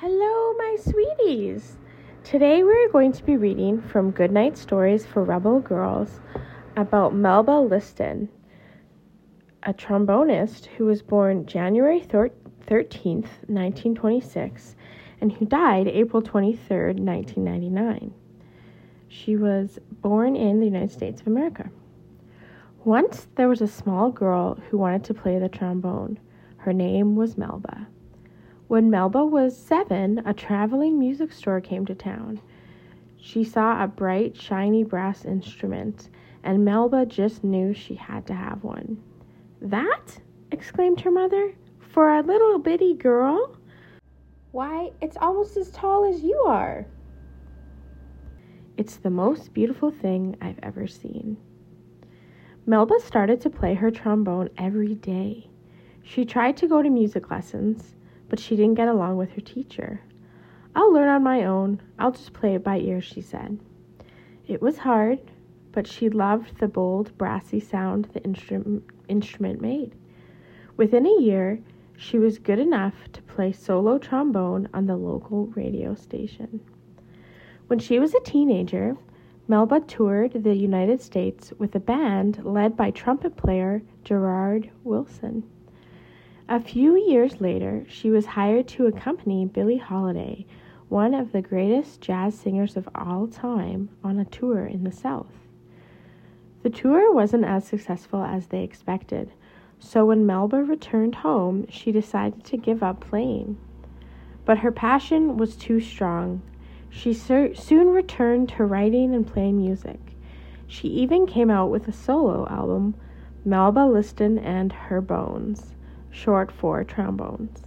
Hello, my sweeties! Today we're going to be reading from Goodnight Stories for Rebel Girls about Melba Liston, a trombonist who was born January 13th, 1926, and who died April 23rd, 1999. She was born in the United States of America. Once there was a small girl who wanted to play the trombone. Her name was Melba. When Melba was seven, a traveling music store came to town. She saw a bright, shiny brass instrument, and Melba just knew she had to have one. That? exclaimed her mother. For a little bitty girl? Why, it's almost as tall as you are. It's the most beautiful thing I've ever seen. Melba started to play her trombone every day. She tried to go to music lessons, but she didn't get along with her teacher. I'll learn on my own. I'll just play it by ear, she said. It was hard, but she loved the bold, brassy sound the instrument, instrument made. Within a year, she was good enough to play solo trombone on the local radio station. When she was a teenager, Melba toured the United States with a band led by trumpet player Gerald Wilson. A few years later, she was hired to accompany Billie Holiday, one of the greatest jazz singers of all time, on a tour in the South. The tour wasn't as successful as they expected, so when Melba returned home, she decided to give up playing. But her passion was too strong. She sur- soon returned to writing and playing music. She even came out with a solo album, Melba Liston and Her Bones short for trombones.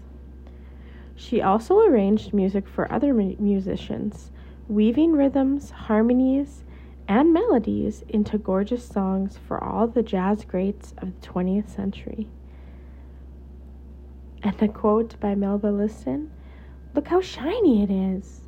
She also arranged music for other mu- musicians, weaving rhythms, harmonies, and melodies into gorgeous songs for all the jazz greats of the 20th century. And a quote by Melba Liston Look how shiny it is.